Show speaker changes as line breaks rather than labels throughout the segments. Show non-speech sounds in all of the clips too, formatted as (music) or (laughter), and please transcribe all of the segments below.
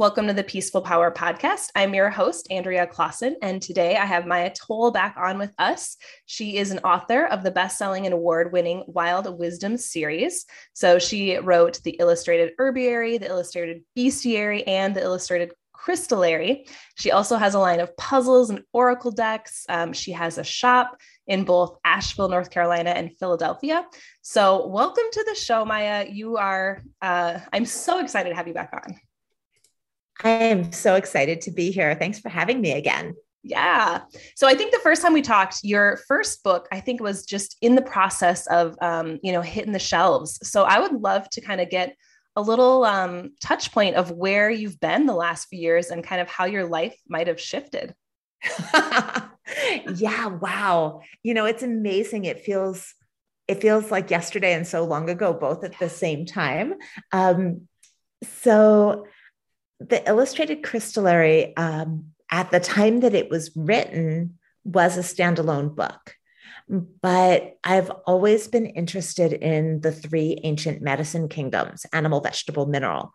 Welcome to the Peaceful Power Podcast. I'm your host, Andrea Clausen, and today I have Maia Toll back on with us. She is an author of the best-selling and award-winning Wild Wisdom series. So she wrote the Illustrated Herbiary, the Illustrated Bestiary, and the Illustrated Crystallary. She also has a line of puzzles and oracle decks. Um, she has a shop in both Asheville, North Carolina, and Philadelphia. So, welcome to the show, Maia. You are, uh, I'm so excited to have you back on.
I am so excited to be here. Thanks for having me again.
Yeah. So I think the first time we talked, your first book, I think was just in the process of, um, you know, hitting the shelves. So I would love to kind of get a little um, touch point of where you've been the last few years and kind of how your life might have shifted. (laughs)
yeah. Wow. You know, it's amazing. It feels, it feels like yesterday and so long ago, both at the same time. Um, so the Illustrated Crystallary, um, at the time that it was written, was a standalone book. But I've always been interested in the three ancient medicine kingdoms animal, vegetable, mineral.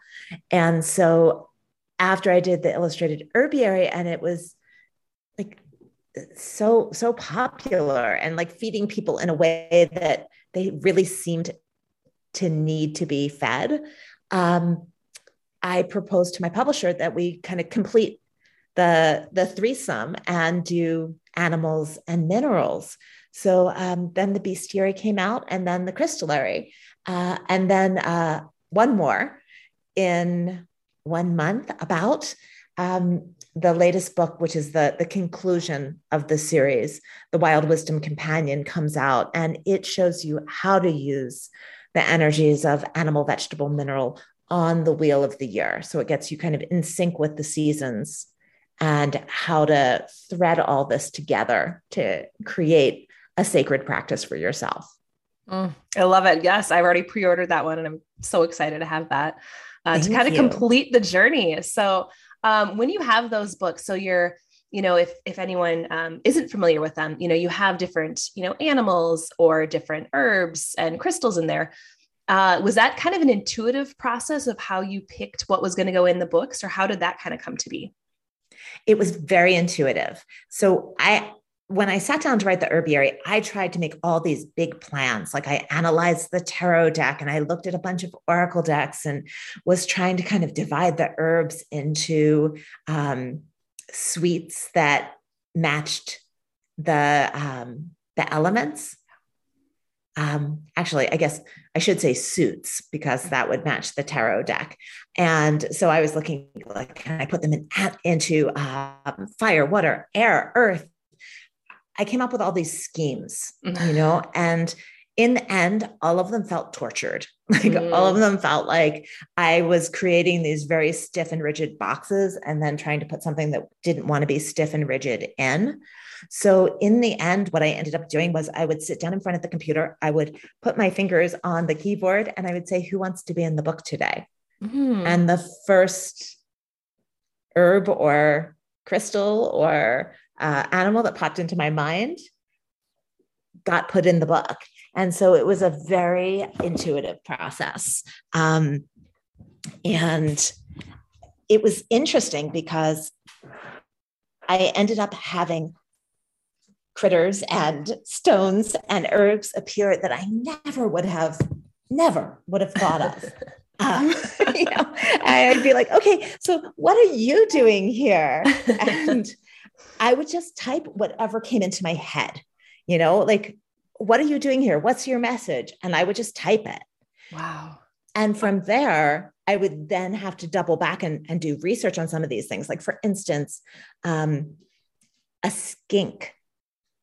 And so after I did the Illustrated Herbiary, and it was like so, so popular and like feeding people in a way that they really seemed to need to be fed. Um, I proposed to my publisher that we kind of complete the the threesome and do animals and minerals. So um, then the bestiary came out, and then the crystallary, uh, and then uh, one more in one month about um, the latest book, which is the the conclusion of the series, the Wild Wisdom Companion, comes out, and it shows you how to use the energies of animal, vegetable, mineral on the wheel of the year. So it gets you kind of in sync with the seasons and how to thread all this together to create a sacred practice for yourself.
Mm, I love it. Yes, I've already pre ordered that one and I'm so excited to have that uh, to kind of complete the journey. So, um, when you have those books, so you're you know if if anyone um, isn't familiar with them you know you have different you know animals or different herbs and crystals in there uh, was that kind of an intuitive process of how you picked what was going to go in the books, or how did that kind of come to be?
It was very intuitive. So I when I sat down to write the herbiary, I tried to make all these big plans. Like I analyzed the tarot deck and I looked at a bunch of oracle decks and was trying to kind of divide the herbs into um, suites that matched the um, the elements um, actually, I guess I should say suits because that would match the tarot deck. And so I was looking like, can I put them in into um, fire, water, air, earth? I came up with all these schemes, you (laughs) know, and in the end, all of them felt tortured. (laughs) Like mm. all of them felt like I was creating these very stiff and rigid boxes and then trying to put something that didn't want to be stiff and rigid in. So, in the end, what I ended up doing was I would sit down in front of the computer, I would put my fingers on the keyboard, and I would say, Who wants to be in the book today? Mm-hmm. And the first herb or crystal or uh, animal that popped into my mind got put in the book. And so it was a very intuitive process. Um, and it was interesting because I ended up having critters and stones and herbs appear that I never would have, never would have thought of. Um, (laughs) (laughs) you know, I'd be like, okay, so what are you doing here? (laughs) And I would just type whatever came into my head, you know, like, what are you doing here? What's your message? And I would just type it.
Wow.
And from there, I would then have to double back and, and do research on some of these things. Like, for instance, um, a skink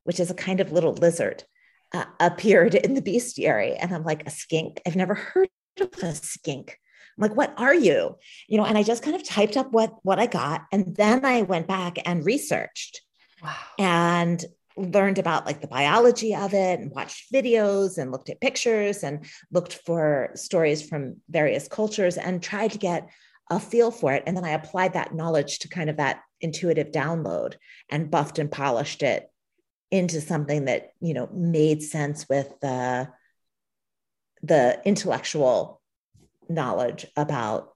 which is a kind of little lizard, uh, appeared in the bestiary. And I'm like, a skink? I've never heard of a skink. I'm like, what are you? You know, and I just kind of typed up what what I got. And then I went back and researched wow. and learned about like the biology of it and watched videos and looked at pictures and looked for stories from various cultures and tried to get a feel for it. And then I applied that knowledge to kind of that intuitive download and buffed and polished it into something that you know made sense with the the intellectual knowledge about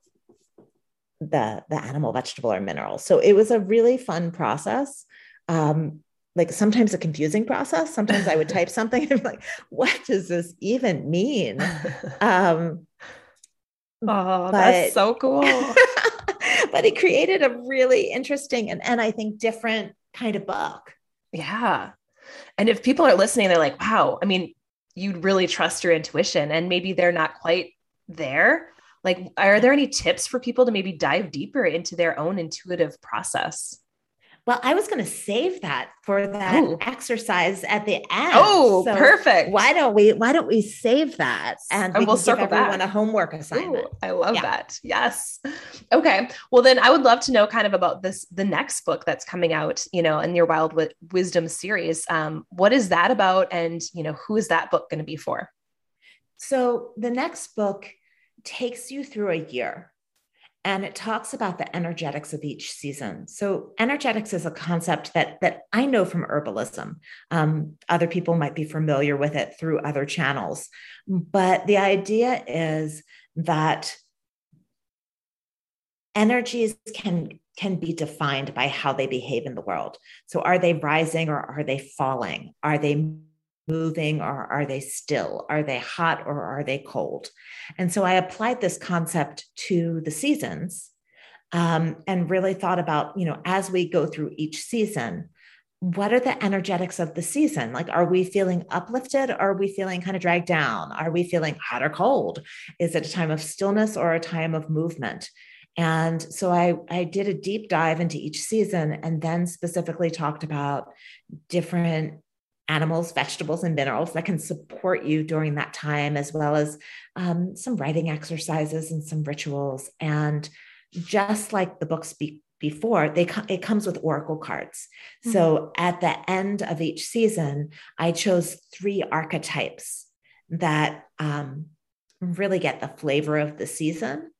the the animal, vegetable, or mineral. So it was a really fun process. Um, like sometimes a confusing process. Sometimes I would type something and like, what does this even mean? (laughs) Um,
oh, but, that's so cool. (laughs)
but it created a really interesting and, and I think different kind of book.
Yeah. And if people are listening, they're like, wow, I mean, you'd really trust your intuition and maybe they're not quite there. Like, are there any tips for people to maybe dive deeper into their own intuitive process?
Well, I was going to save that for that exercise at the end.
Oh, so perfect.
Why don't we why don't we save that and, and we will give everyone back. a homework assignment. Ooh,
I love yeah. that. Yes. Okay. Well, then I would love to know kind of about this the next book that's coming out, you know, in your Wild Wisdom series. Um, what is that about and, you know, who is that book going to be for?
So, the next book takes you through a year and it talks about the energetics of each season. So, energetics is a concept that that I know from herbalism. Um, other people might be familiar with it through other channels, but the idea is that energies can can be defined by how they behave in the world. So, are they rising or are they falling? Are they moving or are they still? Are they hot or are they cold? And so I applied this concept to the seasons um, and really thought about, you know, as we go through each season, what are the energetics of the season? Like, are we feeling uplifted? Or are we feeling kind of dragged down? Are we feeling hot or cold? Is it a time of stillness or a time of movement? And so I, I did a deep dive into each season and then specifically talked about different animals, vegetables, and minerals that can support you during that time, as well as um, some writing exercises and some rituals. And just like the books be- before, they co- it comes with oracle cards. Mm-hmm. So at the end of each season, I chose three archetypes that um, really get the flavor of the season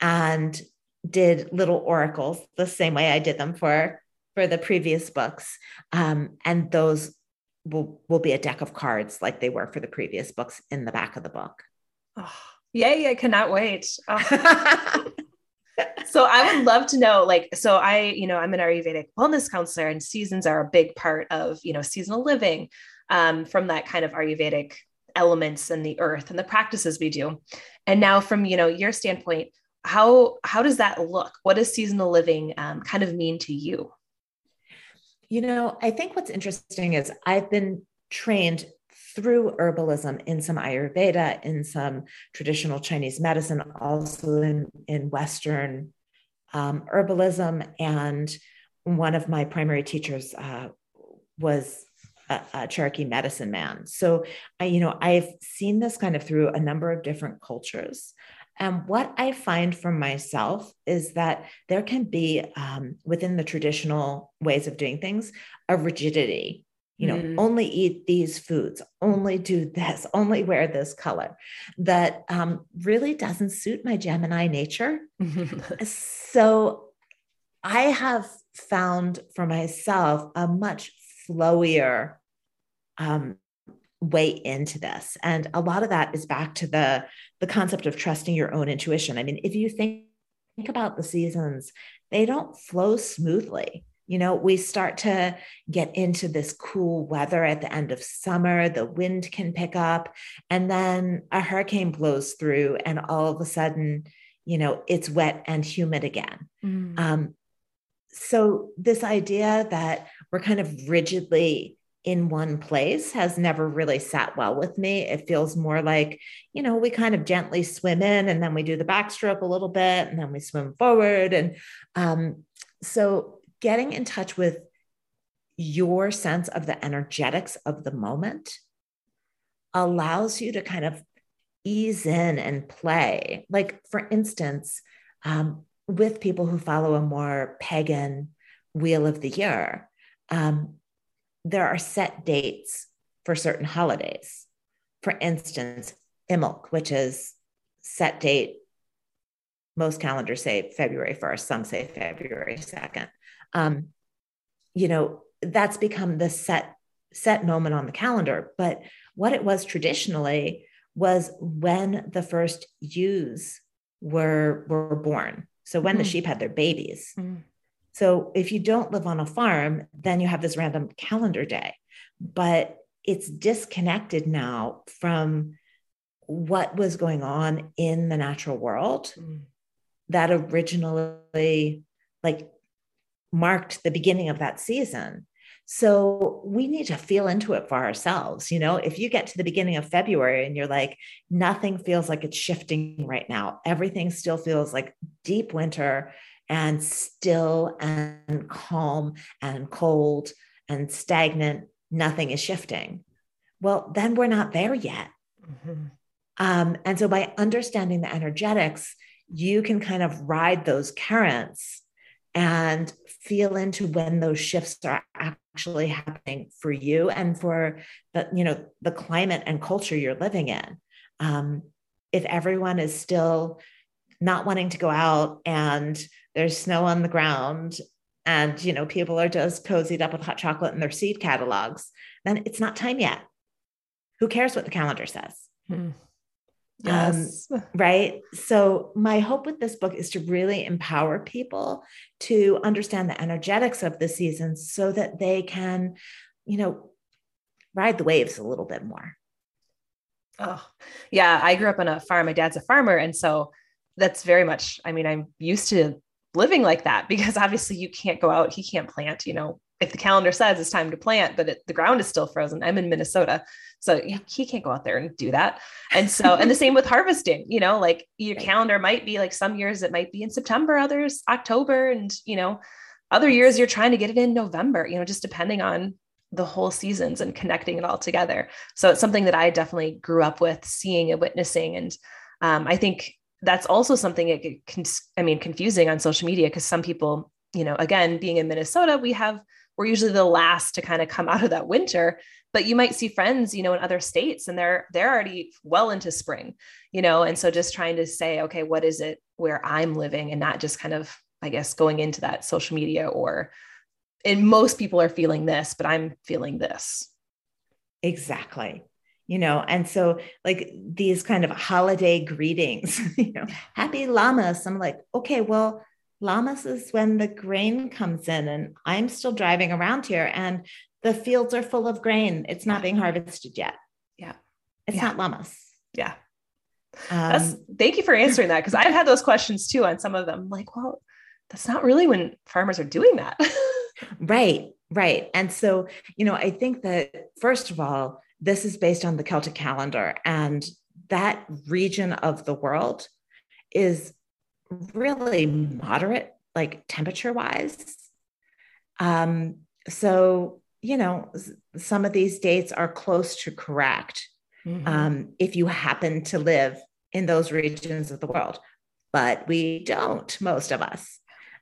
and did little oracles the same way I did them for for the previous books. Um, and those will will be a deck of cards like they were for the previous books in the back of the book.
Oh, yay, I cannot wait. Oh. (laughs) so I would love to know, like, so I, you know, I'm an Ayurvedic wellness counselor and seasons are a big part of, you know, seasonal living um, from that kind of Ayurvedic elements and the earth and the practices we do. And now from, you know, your standpoint, how, how does that look? What does seasonal living um, kind of mean to you?
You know, I think what's interesting is I've been trained through herbalism in some Ayurveda, in some traditional Chinese medicine, also in, in Western um, herbalism. And one of my primary teachers uh, was a, a, Cherokee medicine man. So, I, you know, I've seen this kind of through a number of different cultures. And what I find for myself is that there can be um, within the traditional ways of doing things a rigidity. You know, mm. only eat these foods, only do this, (laughs) only wear this color that um, really doesn't suit my Gemini nature. (laughs) so I have found for myself a much flowier um, way into this and a lot of that is back to the the concept of trusting your own intuition. I mean if you think, think about the seasons they don't flow smoothly. You know we start to get into this cool weather at the end of summer the wind can pick up and then a hurricane blows through and all of a sudden you know it's wet and humid again. Mm. um, so this idea that we're kind of rigidly in one place has never really sat well with me. It feels more like, you know, we kind of gently swim in and then we do the backstroke a little bit and then we swim forward. And um, so getting in touch with your sense of the energetics of the moment allows you to kind of ease in and play. Like, for instance, um, with people who follow a more pagan wheel of the year, um, there are set dates for certain holidays. For instance, Imbolc, which is set date, most calendars say February 1st, some say February 2nd. Um, you know, that's become the set set moment on the calendar. But what it was traditionally was when the first ewes were were born. So when mm-hmm. the sheep had their babies. Mm-hmm. So if you don't live on a farm, then you have this random calendar day. But it's disconnected now from what was going on in the natural world mm. that originally like marked the beginning of that season. So we need to feel into it for ourselves. You know, if you get to the beginning of February and you're like, nothing feels like it's shifting right now, everything still feels like deep winter and still and calm and cold and stagnant, nothing is shifting. Well, then we're not there yet. Mm-hmm. Um, and so by understanding the energetics, you can kind of ride those currents and feel into when those shifts are actually happening for you and for the you know the climate and culture you're living in um, if everyone is still not wanting to go out and there's snow on the ground and you know people are just cozied up with hot chocolate and their seed catalogs then it's not time yet who cares what the calendar says hmm. Um, yes. Um, (sighs) right. So, my hope with this book is to really empower people to understand the energetics of the seasons so that they can, you know, ride the waves a little bit more.
Oh, yeah. I grew up on a farm. My dad's a farmer. And so that's very much, I mean, I'm used to living like that because (laughs) obviously you can't go out, he can't plant, you know, if the calendar says it's time to plant, but it, the ground is still frozen. I'm in Minnesota. So he can't go out there and do that. And so, and the (laughs) same with harvesting, you know, like your calendar might be like some years it might be in September, others October, and, you know, other years you're trying to get it in November, you know, just depending on the whole seasons and connecting it all together. So it's something that I definitely grew up with seeing and witnessing. And um, I think that's also something I mean, confusing on social media because some people, you know, again, being in Minnesota, we have we're usually the last to kind of come (laughs) out of that winter but you might see friends you know in other states and they're they're already well into spring you know and so just trying to say okay what is it where i'm living? and not just kind of i guess going into that social media or and most people are feeling this but i'm feeling this.
Exactly you know and so like these kind of holiday greetings (laughs) you know happy lammas i'm like okay well Lammas is when the grain comes in, and I'm still driving around here, and the fields are full of grain. It's not being harvested yet.
Yeah.
It's
yeah.
not Lammas.
Yeah. Um, thank you for answering that because I've had those questions too on some of them. Like, well, that's not really when farmers are doing that. (laughs)
right, right. And so, you know, I think that first of all, this is based on the Celtic calendar, and that region of the world is really moderate, like temperature wise. Um, so, you know, some of these dates are close to correct mm-hmm. um, if you happen to live in those regions of the world, but we don't, most of us.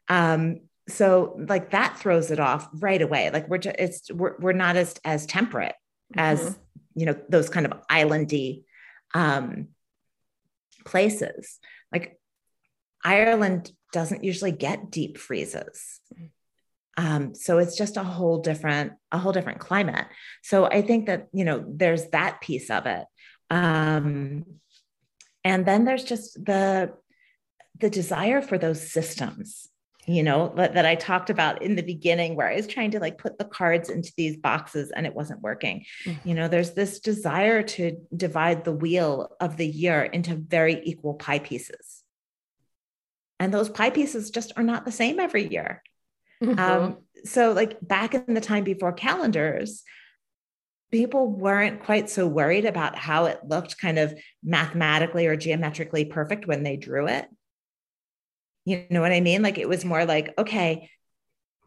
Um, so like that throws it off right away. Like we're just, it's, we're, we're not as, as temperate mm-hmm. as, you know, those kind of islandy um, places. Like Ireland doesn't usually get deep freezes. Um, so it's just a whole different, a whole different climate. So I think that, you know, there's that piece of it. Um, and then there's just the, the desire for those systems, you know, that, that I talked about in the beginning, where I was trying to like put the cards into these boxes and it wasn't working. Mm-hmm. You know, there's this desire to divide the wheel of the year into very equal pie pieces and those pie pieces just are not the same every year. Mm-hmm. Um, so, like back in the time before calendars, people weren't quite so worried about how it looked kind of mathematically or geometrically perfect when they drew it. You know what I mean? Like it was more like, okay,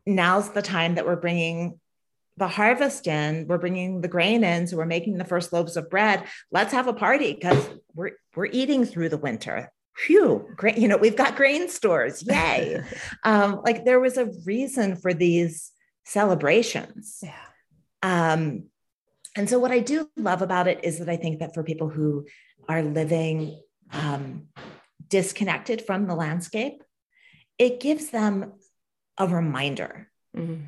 now's the time that we're bringing the harvest in, we're bringing the grain in, so we're making the first loaves of bread. Let's have a party because we're we're eating through the winter phew, great, you know, we've got grain stores. Yay. (laughs) um, like there was a reason for these celebrations.
Yeah.
Um, and so what I do love about it is that I think that for people who are living um, disconnected from the landscape, it gives them a reminder, mm-hmm.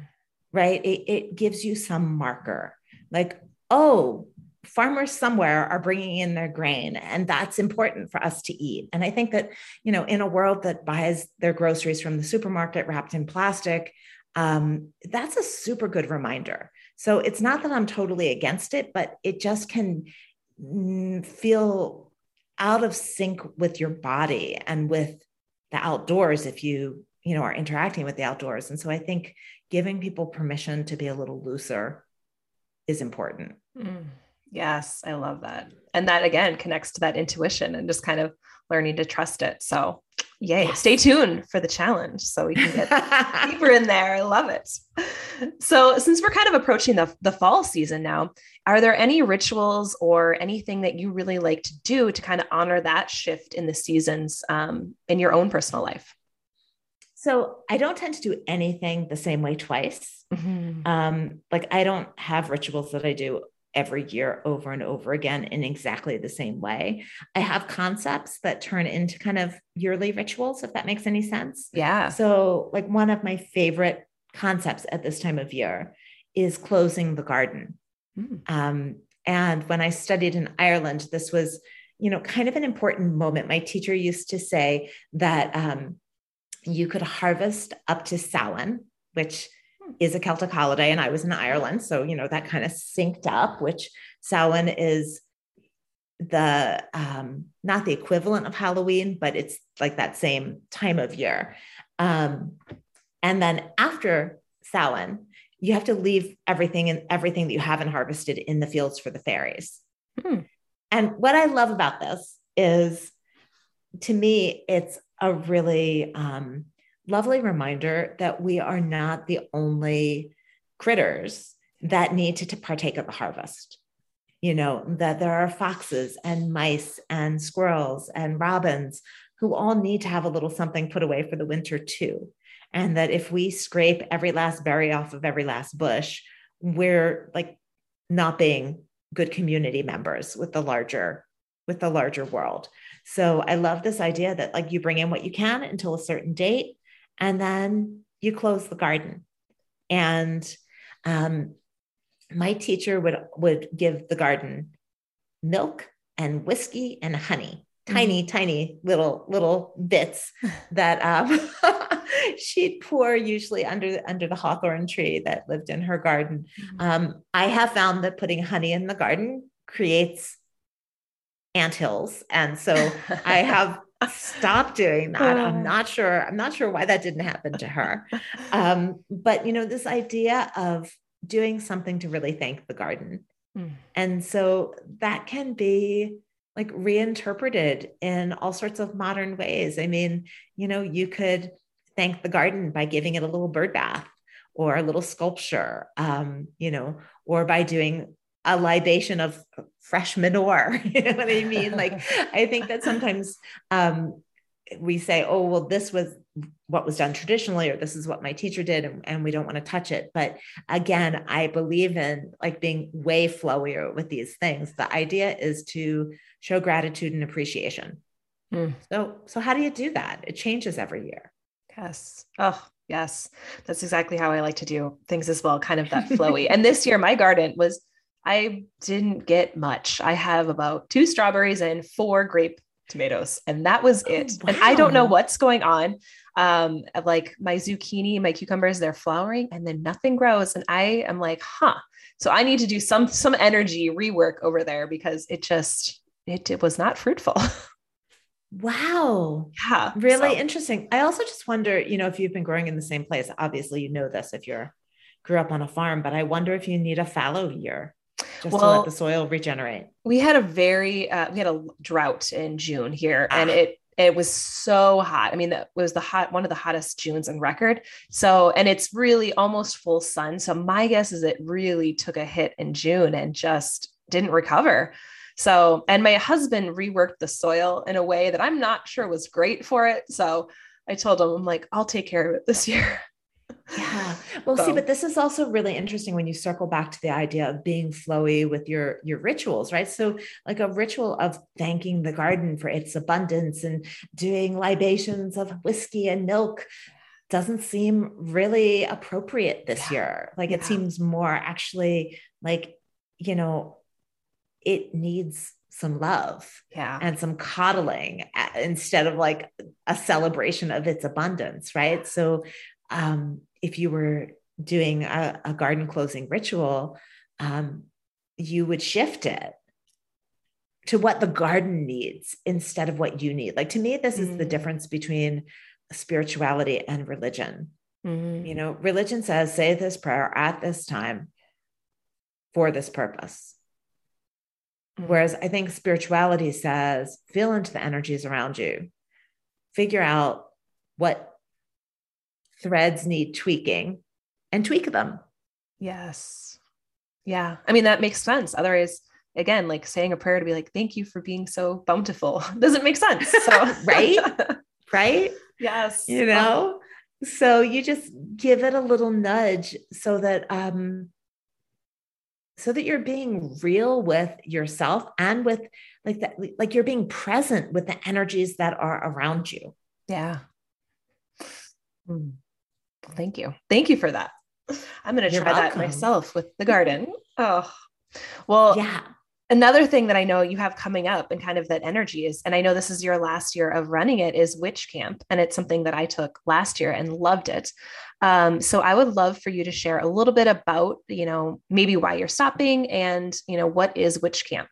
right? It, it gives you some marker like, oh, farmers somewhere are bringing in their grain and that's important for us to eat and i think that you know in a world that buys their groceries from the supermarket wrapped in plastic um, that's a super good reminder so it's not that i'm totally against it but it just can feel out of sync with your body and with the outdoors if you you know are interacting with the outdoors and so i think giving people permission to be a little looser is important
mm. Yes, I love that. And that again connects to that intuition and just kind of learning to trust it. So, yay, stay tuned for the challenge so we can get (laughs) deeper in there. I love it. So, since we're kind of approaching the, the fall season now, are there any rituals or anything that you really like to do to kind of honor that shift in the seasons um, in your own personal life?
So I don't tend to do anything the same way twice. Mm-hmm. Um, like I don't have rituals that I do every year over and over again in exactly the same way. I have concepts that turn into kind of yearly rituals, if that makes any sense.
Yeah.
So, like, one of my favorite concepts at this time of year is closing the garden. Mm. Um, and when I studied in Ireland, this was, you know, kind of an important moment. My teacher used to say that um, you could harvest up to Samhain, which is a Celtic holiday, and I was in Ireland. So, you know, that kind of synced up, which Samhain is the um, not the equivalent of Halloween, but it's like that same time of year. Um, and then after Samhain, you have to leave everything and everything that you haven't harvested in the fields for the fairies. Hmm. And what I love about this is to me, it's a really um, lovely reminder that we are not the only critters that need to, to partake of the harvest. You know, that there are foxes and mice and squirrels and robins who all need to have a little something put away for the winter too. And that if we scrape every last berry off of every last bush, we're like not being good community members with the larger with the larger world. So I love this idea that like you bring in what you can until a certain date and then you close the garden. And um, my teacher would would give the garden milk and whiskey and honey, tiny, mm-hmm. tiny little little bits (laughs) that um, (laughs) she'd pour usually under under the hawthorn tree that lived in her garden. Mm-hmm. Um, I have found that putting honey in the garden creates ant hills, and so (laughs) I have stop doing that. I'm not sure. I'm not sure why that didn't happen to her. Um, but you know, this idea of doing something to really thank the garden. Mm. And so that can be like reinterpreted in all sorts of modern ways. I mean, you know, you could thank the garden by giving it a little bird bath or a little sculpture, um, you know, or by doing a libation of fresh manure. (laughs) you know what I mean? Like, (laughs) I think that sometimes um, we say, oh, well, this was what was done traditionally, or this is what my teacher did, and, and, we don't want to touch it. But again, I believe in like being way flowier with these things. The idea is to show gratitude and appreciation. Mm. So, so how do you do that? It changes every year.
Yes. Oh, yes. That's exactly how I like to do things as well, kind of that flowy. and this year, my garden was I didn't get much. I have about two strawberries and four grape tomatoes, and that was oh, it. Oh, wow. And I don't know what's going on. Um, like my zucchini, my cucumbers, they're flowering, and then nothing grows. And I am like, huh. So I need to do some some energy rework over there because it just it, it was not fruitful. (laughs)
Wow.
Yeah.
Really so. interesting. I also just wonder, you know, if you've been growing in the same place, obviously you know this if you're grew up on a farm, but I wonder if you need a fallow year just well, to let the soil regenerate.
We had a very uh, we had a drought in June here, ah. and it it was so hot. I mean, that was the hot one of the hottest Junes on record. So, and it's really almost full sun. So my guess is it really took a hit in June and just didn't recover. So, and my husband reworked the soil in a way that I'm not sure was great for it. So I told him, I'm like, I'll take care of it this (laughs) year.
Yeah. Well, so. see, but this is also really interesting when you circle back to the idea of being flowy with your your rituals, right? So, like a ritual of thanking the garden for its abundance and doing libations of whiskey and milk doesn't seem really appropriate this yeah. year. Like yeah. it seems more actually like, you know, it needs some love
yeah.
and some coddling eh, instead of like a celebration of its abundance, right? So, um, if you were doing a, a garden closing ritual, um, you would shift it to what the garden needs instead of what you need. Like to me, this mm-hmm. is the mm. difference between spirituality and religion. Mm-hmm. You know, religion says, say this prayer at this time for this purpose. Mm-hmm. Whereas I think spirituality says, feel into the energies around you, figure out what threads need tweaking and tweak them.
Yes. Yeah. I mean, that makes sense. Otherwise, again, like saying a prayer to be like, thank you for being so bountiful (laughs) doesn't make sense. So, (laughs)
right. (laughs) Right.
Yes.
You know, oh. so you just give it a little nudge so that, um, so that you're being real with yourself and with like that like you're being present with the energies that are around you
yeah mm. Thank you thank you for that i'm going to try welcome. that myself with the garden oh well
yeah
another thing that I know you have coming up and kind of that energy is, and I know this is your last year of running it, is Witch Camp. And it's something that I took last year and loved it. Um, so I would love for you to share a little bit about, you know, maybe why you're stopping and, you know, what is Witch Camp?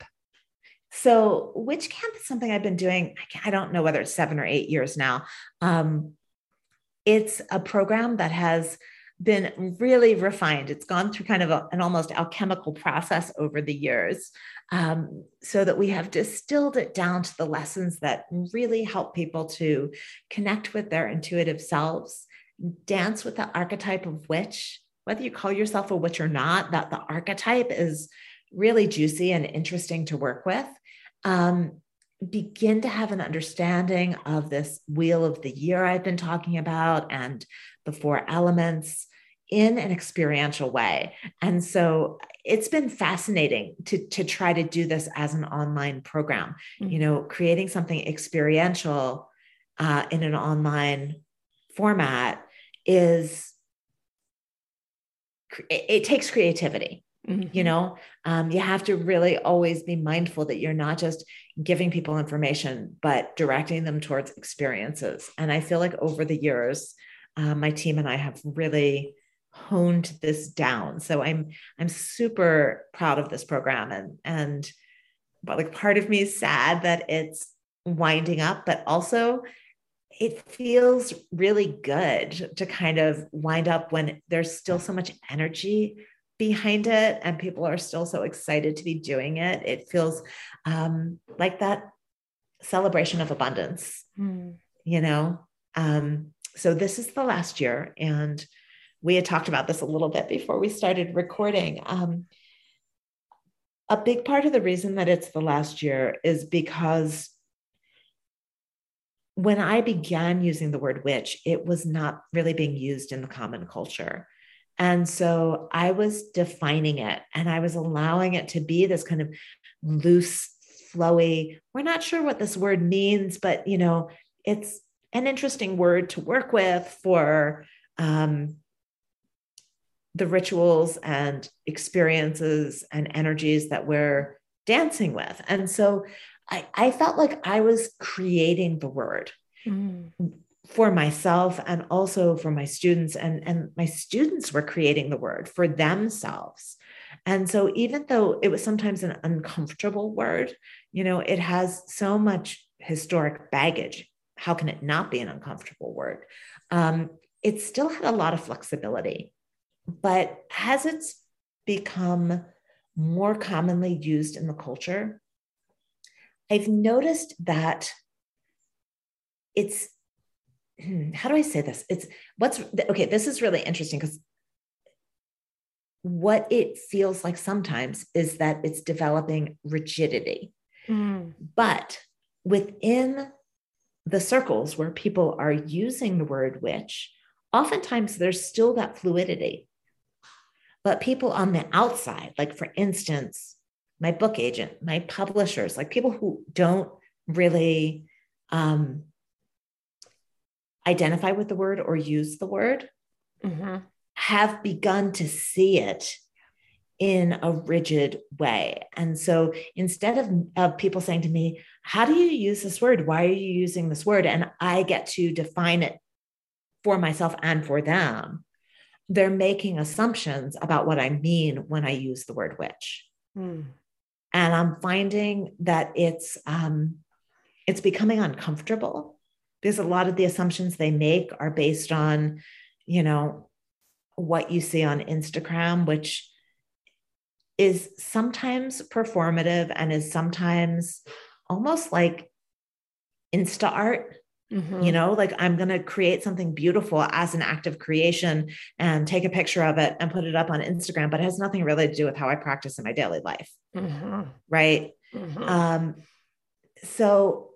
So Witch Camp is something I've been doing. I don't know whether it's seven or eight years now. Um, it's a program that has been really refined. It's gone through kind of a, an almost alchemical process over the years um, so that we have distilled it down to the lessons that really help people to connect with their intuitive selves, dance with the archetype of witch, whether you call yourself a witch or not, that the archetype is really juicy and interesting to work with. Um, begin to have an understanding of this wheel of the year I've been talking about and the four elements in an experiential way. And so it's been fascinating to, to try to do this as an online program, mm-hmm. you know, creating something experiential uh, in an online format is, it, it takes creativity. Mm-hmm. You know, um, you have to really always be mindful that you're not just giving people information, but directing them towards experiences. And I feel like over the years, uh, my team and I have really honed this down. So I'm I'm super proud of this program and and but like part of me is sad that it's winding up, but also it feels really good to kind of wind up when there's still so much energy behind it and people are still so excited to be doing it. It feels um, like that celebration of abundance, mm. you know? Um, so this is the last year and we had talked about this a little bit before we started recording. Um, a big part of the reason that it's the last year is because when I began using the word witch, it was not really being used in the common culture. And so I was defining it and I was allowing it to be this kind of loose, flowy, we're not sure what this word means, but you know, it's an interesting word to work with for um, the rituals and experiences and energies that we're dancing with. And so I, I felt like I was creating the word mm. For myself and also for my students. And, and my students were creating the word for themselves. And so even though it was sometimes an uncomfortable word, you know, it has so much historic baggage. How can it not be an uncomfortable word? Um, it still had a lot of flexibility. But as it's become more commonly used in the culture, I've noticed that it's (clears throat) how do I say this? It's what's okay. This is really interesting because what it feels like sometimes is that it's developing rigidity. Mm. But within the circles where people are using the word witch, oftentimes there's still that fluidity. But people on the outside, like for instance, my book agent, my publishers, like people who don't really um, identify with the word or use the word, mm-hmm. have begun to see it in a rigid way. And so instead of, of people saying to me, How do you use this word? Why are you using this word? And I get to define it for myself and for them, they're making assumptions about what I mean when I use the word witch. Hmm. And I'm finding that it's um, it's becoming uncomfortable because a lot of the assumptions they make are based on, you know, what you see on Instagram, which is sometimes performative and is sometimes almost like insta art. Mm-hmm. You know, like I'm going to create something beautiful as an act of creation and take a picture of it and put it up on Instagram, but it has nothing really to do with how I practice in my daily life. Mm-hmm. Right. Mm-hmm. Um, so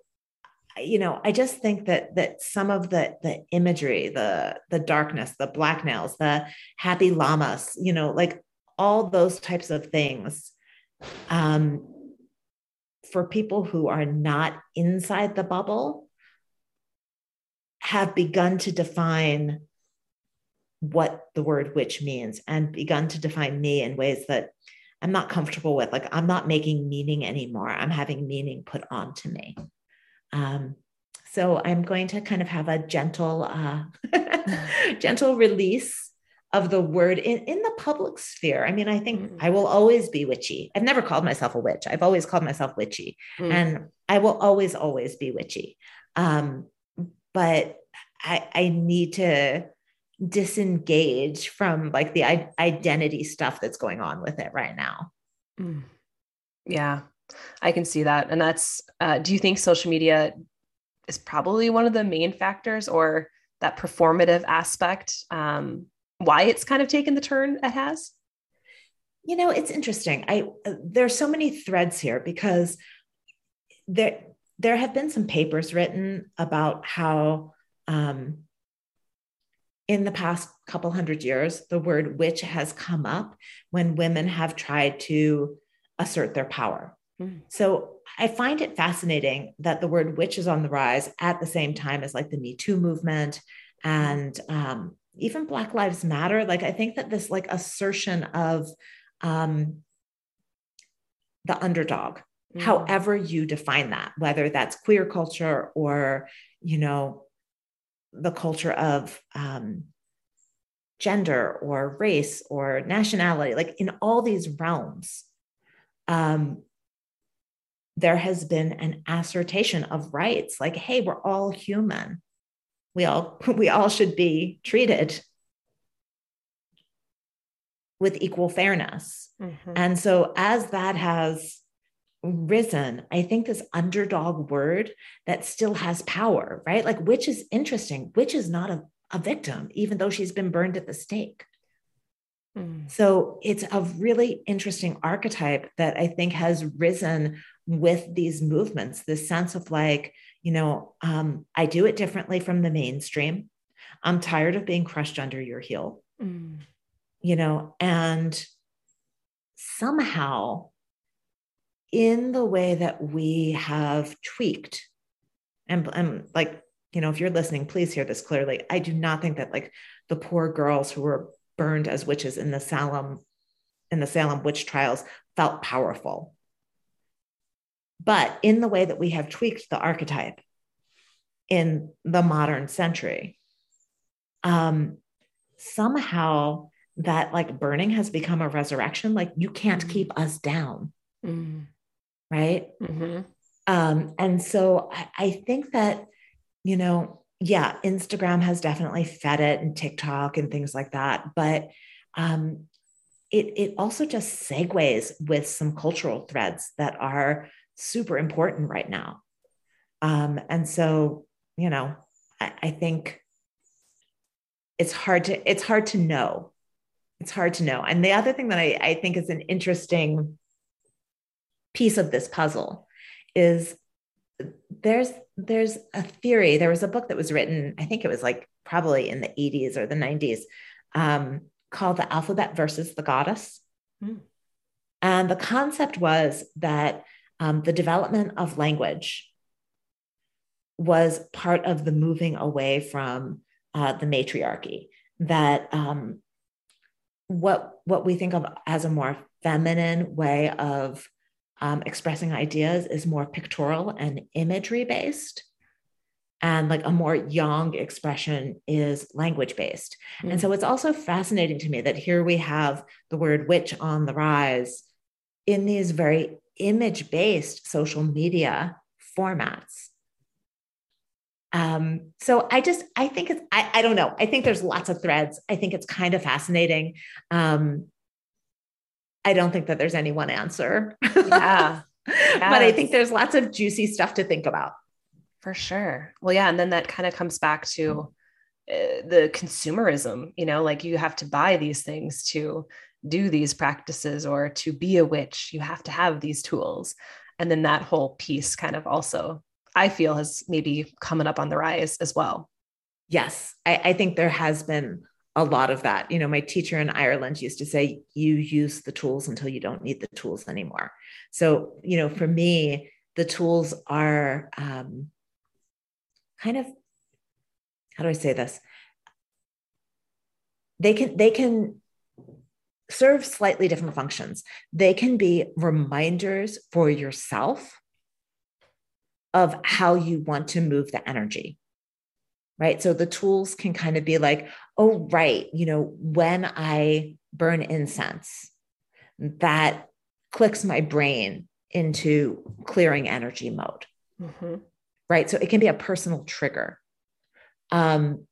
you know i just think that that some of the the imagery the the darkness the black nails the happy Lammas you know like all those types of things um for people who are not inside the bubble have begun to define what the word witch means and begun to define me in ways that I'm not comfortable with. Like, I'm not making meaning anymore. I'm having meaning put onto me. Um, so I'm going to kind of have a gentle, uh, (laughs) (laughs) gentle release of the word in, in the public sphere. I mean, I think mm. I will always be witchy. I've never called myself a witch. I've always called myself witchy, mm. and I will always, always be witchy. Um, but I, I need to disengage from like the I- identity stuff that's going on with it right now.
Mm. Yeah, I can see that. And that's, uh, do you think social media is probably one of the main factors or that performative aspect um, why it's kind of taken the turn it has?
You know it's interesting. I uh, there's so many threads here because there there have been some papers written about how um, in the past couple hundred years the word witch has come up when women have tried to assert their power mm. so I find it fascinating that the word witch is on the rise at the same time as like the Me Too movement and um, even Black Lives Matter. Like, I think that this like assertion of um, the underdog, mm. however you define that, whether that's queer culture or, you know, the culture of um, gender or race or nationality, like in all these realms. Um, there has been an assertion of rights like hey we're all human we all (laughs) we all should be treated with equal fairness mm-hmm. and so as that has risen i think this underdog word that still has power right like which is interesting which is not a, a victim even though she's been burned at the stake mm. so it's a really interesting archetype that I think has risen with these movements this sense of like you know um, i do it differently from the mainstream. I'm tired of being crushed under your heel. Mm. you know and somehow in the way that we have tweaked and, and like you know if you're listening please hear this clearly. I do not think that like the poor girls who were burned as witches in the salem in the salem witch trials felt powerful but in the way that we have tweaked the archetype in the modern century, um, somehow that like burning has become a resurrection. Like you can't keep mm-hmm. us down. Mm. Right. Mm-hmm. Um, and so I, I think that, you know, yeah, Instagram has definitely fed it and TikTok and things like that. But um, it, it also just segues with some cultural threads that are super important right now. Um, and so, you know, I, I think it's hard to it's hard to know. It's hard to know. And the other thing that I, I think is an interesting piece of this puzzle is there's there's a theory. There was a book that was written, I think it was like probably in the 80s or the 90s, um, called The Alphabet versus the Goddess. Mm. And the concept was that um, the development of language was part of the moving away from uh, the matriarchy that um, what what we think of as a more feminine way of um, expressing ideas is more pictorial and imagery based and like a more yang expression is language based mm. and so it's also fascinating to me that here we have the word witch on the rise in these very image based social media formats um, so i just i think it's I, I don't know i think there's lots of threads i think it's kind of fascinating um, i don't think that there's any one answer yeah yes. (laughs) but i think there's lots of juicy stuff to think about
for sure. Well, yeah. And then that kind of comes back to uh, the consumerism, you know, like you have to buy these things to do these practices or to be a witch. You have to have these tools. And then that whole piece kind of also, I feel, has maybe coming up on the rise as well.
Yes. I, I think there has been a lot of that. You know, my teacher in Ireland used to say, you use the tools until you don't need the tools anymore. So, you know, for me, the tools are um, kind of how do I say this? They can they can serve slightly different functions. They can be reminders for yourself of how you want to move the energy. Right. So the tools can kind of be like, oh, right, you know, when I burn incense, that clicks my brain into clearing energy mode. Mm-hmm right? So it can be a personal trigger. Um,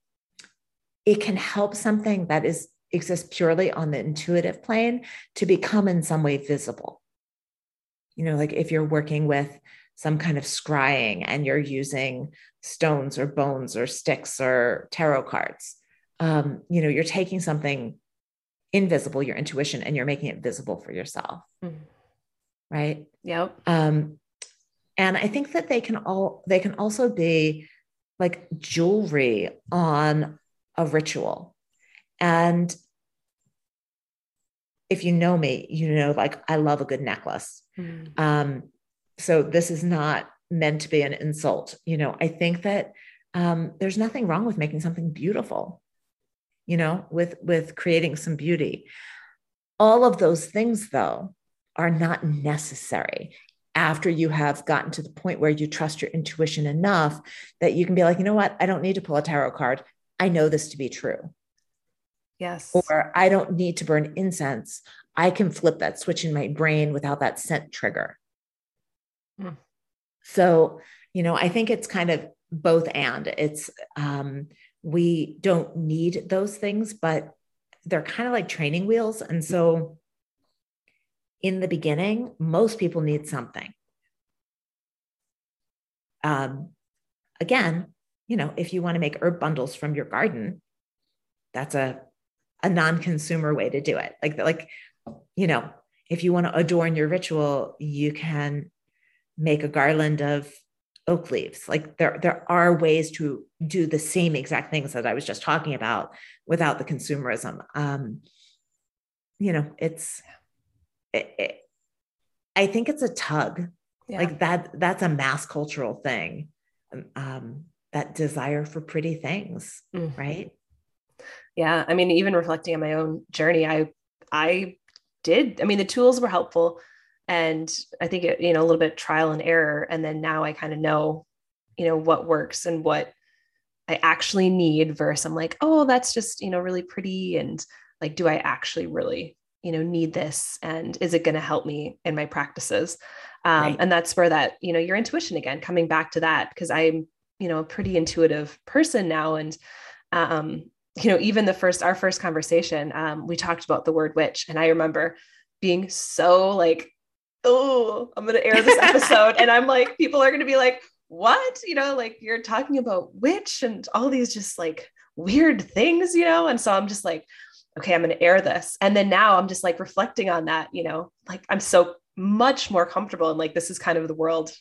it can help something that is exists purely on the intuitive plane to become in some way visible. You know, like if you're working with some kind of scrying and you're using stones or bones or sticks or tarot cards, um, you know, you're taking something invisible, your intuition, and you're making it visible for yourself. Mm. Right.
Yep.
Um, and i think that they can all they can also be like jewelry on a ritual and if you know me you know like i love a good necklace mm. um so this is not meant to be an insult you know i think that um there's nothing wrong with making something beautiful you know with with creating some beauty all of those things though are not necessary after you have gotten to the point where you trust your intuition enough that you can be like, you know what? I don't need to pull a tarot card. I know this to be true.
Yes.
Or I don't need to burn incense. I can flip that switch in my brain without that scent trigger. Mm. So, you know, I think it's kind of both and it's, um, we don't need those things, but they're kind of like training wheels. And so, in the beginning, most people need something. Um, again, you know, if you want to make herb bundles from your garden, that's a a non-consumer way to do it. Like like you know, if you want to adorn your ritual, you can make a garland of oak leaves. Like there there are ways to do the same exact things that I was just talking about without the consumerism. Um, you know, it's it, it, I think it's a tug. Yeah. Like that, that's a mass cultural thing. Um, that desire for pretty things, mm-hmm. right?
Yeah. I mean, even reflecting on my own journey, I, I did, I mean, the tools were helpful and I think it, you know, a little bit trial and error. And then now I kind of know, you know, what works and what I actually need versus I'm like, oh, that's just, you know, really pretty. And like, do I actually really you know need this and is it going to help me in my practices um, right. and that's where that you know your intuition again coming back to that because i'm you know a pretty intuitive person now and um, you know even the first our first conversation um, we talked about the word witch and i remember being so like oh i'm going to air this episode and i'm like people are going to be like what you know like you're talking about witch and all these just like weird things you know and so i'm just like okay, I'm going to air this. And then now I'm just like reflecting on that, you know, like I'm so much more comfortable and like this is kind of the world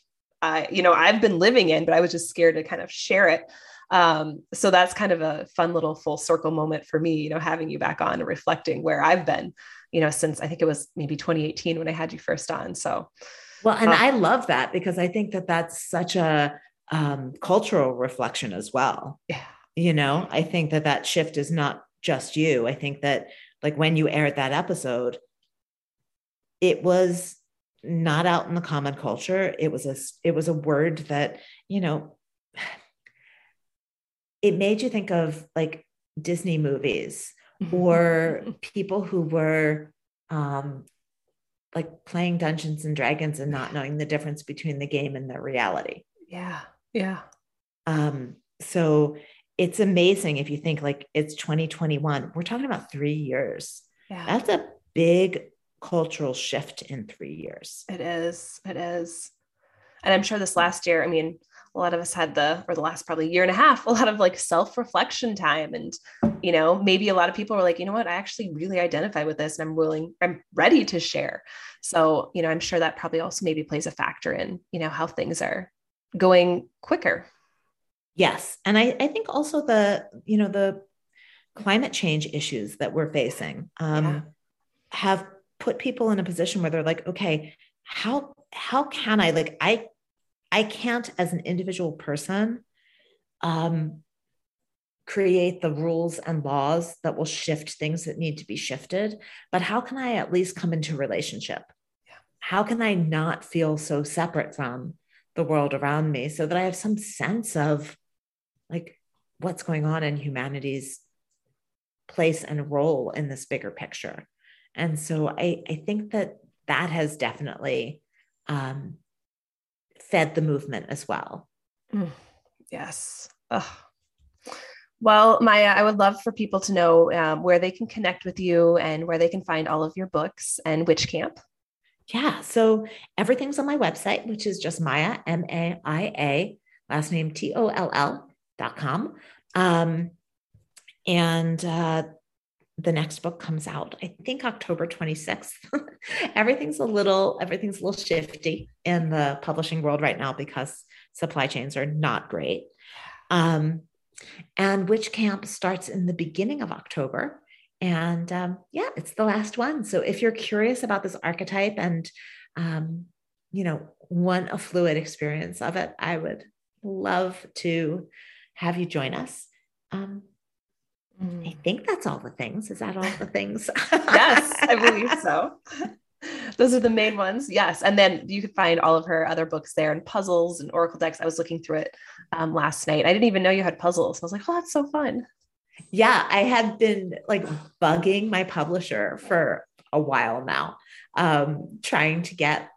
I, you know, I've been living in, but I was just scared to kind of share it. Um, so that's kind of a fun little full circle moment for me, you know, having you back on and reflecting where I've been, you know, since I think it was maybe 2018 when I had you first on. So,
well, and um, I love that because I think that that's such a um, cultural reflection as well.
Yeah.
You know, I think that that shift is not just you. I think that like when you aired that episode, it was not out in the common culture. It was a it was a word that, you know, it made you think of like Disney movies (laughs) or people who were um, like playing Dungeons and Dragons and not knowing the difference between the game and the reality.
Yeah. Yeah.
Um, so it's amazing if you think like it's 2021. We're talking about three years. Yeah. That's a big cultural shift in three years.
It is. It is. And I'm sure this last year, I mean, a lot of us had the or the last probably year and a half (laughs) a lot of like self-reflection time. And you know maybe a lot of people were like you know what? I actually really identify with this and i'm willing i'm ready to share. So you know i'm sure that probably also maybe plays a factor in you know how things are going quicker.
Yes. And i, I think also the you know the climate change issues that we're facing um, yeah. have put people in a position where they're like okay how how can i like i I can't, as an individual person, um, create the rules and laws that will shift things that need to be shifted. But how can I at least come into relationship? Yeah. How can I not feel so separate from the world around me so that I have some sense of like what's going on in humanity's place and role in this bigger picture? And so I, I think that that has definitely um, fed the movement as well.
Mm, yes. Ugh. Well, Maia, I would love for people to know um, where they can connect with you and where they can find all of your books and witch camp.
Yeah. So everything's on my website, which is just Maia, M A I A, last name T O L L dot com. Um, and uh, the next book comes out i think october 26th (laughs) everything's a little everything's a little shifty in the publishing world right now because supply chains are not great. Um, and witch camp starts in the beginning of october. And um, yeah it's the last one. So if you're curious about this archetype and um, you know want a fluid experience of it i would love to have you join us. Um. I think that's all the things. Is that all the things?
yes, I believe (laughs) so. Those are the main ones. Yes. And then you could find all of her other books there and puzzles and Oracle decks. I was looking through it um, last night. I didn't even know you had puzzles. I was like, oh, that's so fun.
Yeah. I have been like bugging my publisher for a while now, um, trying to get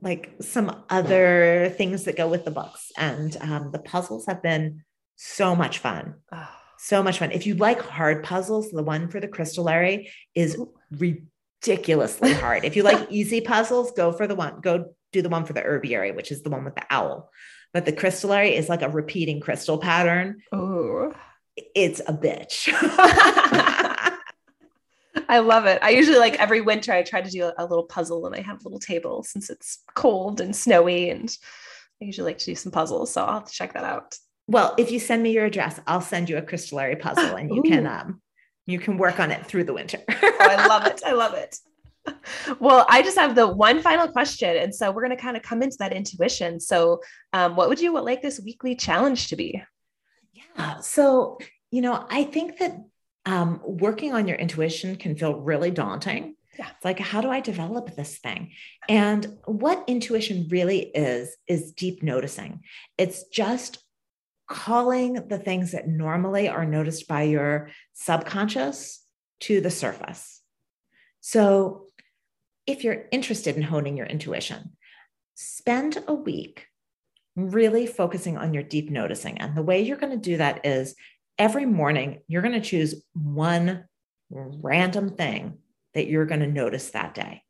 like some other things that go with the books. And um, the puzzles have been so much fun. Oh so much fun. If you like hard puzzles, the one for the Crystallary is ridiculously (laughs) hard. if you like easy puzzles, go for the one, go do the one for the herbiary, which is the one with the owl. But the Crystallary is like a repeating crystal pattern.
Oh,
it's a bitch. (laughs) (laughs)
I love it. I usually like every winter I try to do a, little puzzle and I have a little table since it's cold and snowy and I usually like to do some puzzles. So I'll have to check that out.
Well, if you send me your address, I'll send you a crystallary puzzle and you (gasps) can um you can work on it through the winter.
oh, I love it. (laughs) I love it. Well, I just have the one final question. And so we're going to kind of come into that intuition. So, um, what would you like this weekly challenge to be?
Yeah. So, you know, I think that um, working on your intuition can feel really daunting. Yeah. It's like, how do I develop this thing? And what intuition really is, is deep noticing. It's just calling the things that normally are noticed by your subconscious to the surface. So, if you're interested in honing your intuition, spend a week really focusing on your deep noticing. And the way you're going to do that is every morning, you're going to choose one random thing that you're going to notice that day.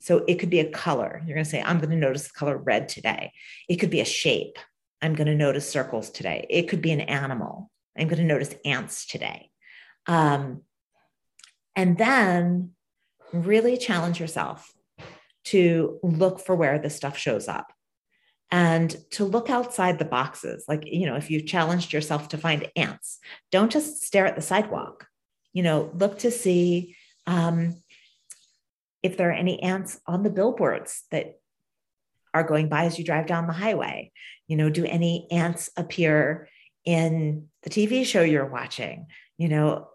So it could be a color. You're going to say, I'm going to notice the color red today. It could be a shape. I'm going to notice circles today. It could be an animal. I'm going to notice ants today. Um, and then really challenge yourself to look for where this stuff shows up and to look outside the boxes. Like, you know, if you've challenged yourself to find ants, don't just stare at the sidewalk. You know, look to see um, if there are any ants on the billboards that are going by as you drive down the highway? You know, do any ants appear in the TV show you're watching? You know,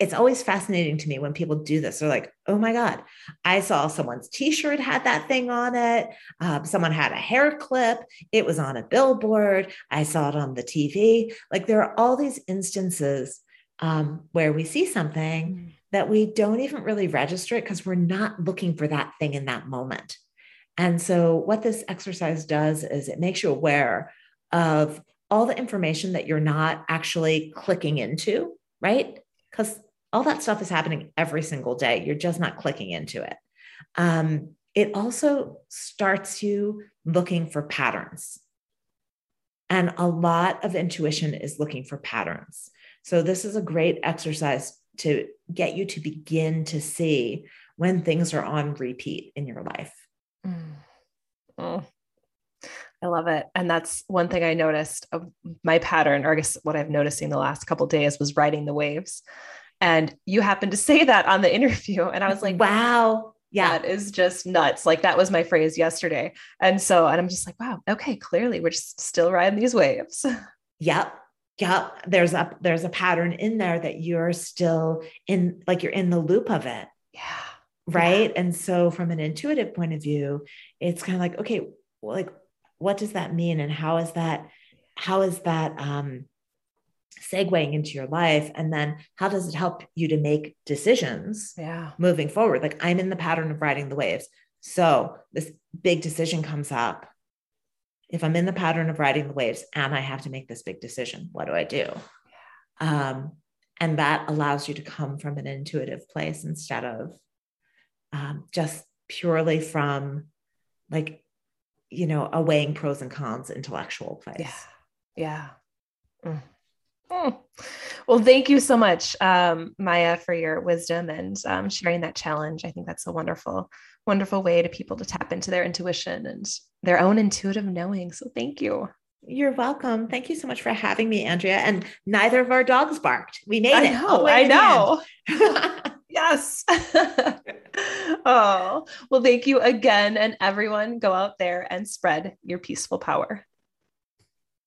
it's always fascinating to me when people do this. They're like, oh my God, I saw someone's t shirt had that thing on it. Um, someone had a hair clip. It was on a billboard. I saw it on the TV. Like there are all these instances um, where we see something mm. that we don't even really register it because we're not looking for that thing in that moment. And so, what this exercise does is it makes you aware of all the information that you're not actually clicking into, right? Because all that stuff is happening every single day. You're just not clicking into it. Um, it also starts you looking for patterns. And a lot of intuition is looking for patterns. So, this is a great exercise to get you to begin to see when things are on repeat in your life. Mm.
Oh, I love it. And that's one thing I noticed of my pattern, or I guess what I've noticing the last couple days was riding the waves. And you happened to say that on the (laughs) interview. And I was like,
wow.
Yeah. That is just nuts. Like that was my phrase yesterday. And so, and I'm just like, wow, okay, clearly we're just still riding these waves. (laughs)
Yep. Yep. There's a there's a pattern in there that you're still in, like you're in the loop of it.
Yeah.
Right. Yeah. And so from an intuitive point of view, it's kind of like, okay, well, like what does that mean? And how is that, how is that um segueing into your life? And then how does it help you to make decisions
yeah.
moving forward? Like i'm in the pattern of riding the waves. So this big decision comes up. If i'm in the pattern of riding the waves and i have to make this big decision? What do i do? Um, and that allows you to come from an intuitive place instead of um, just purely from like you know a weighing pros and cons intellectual place
yeah yeah mm. Oh. Well, thank you so much, um, Maia, for your wisdom and um, sharing that challenge. I think that's a wonderful, wonderful way to people to tap into their intuition and their own intuitive knowing. So thank you.
You're welcome. Thank you so much for having me, Andrea. And neither of our dogs barked. We made
I
it.
Know, I know. (laughs) yes. (laughs) oh, well, thank you again. And everyone go out there and spread your peaceful power.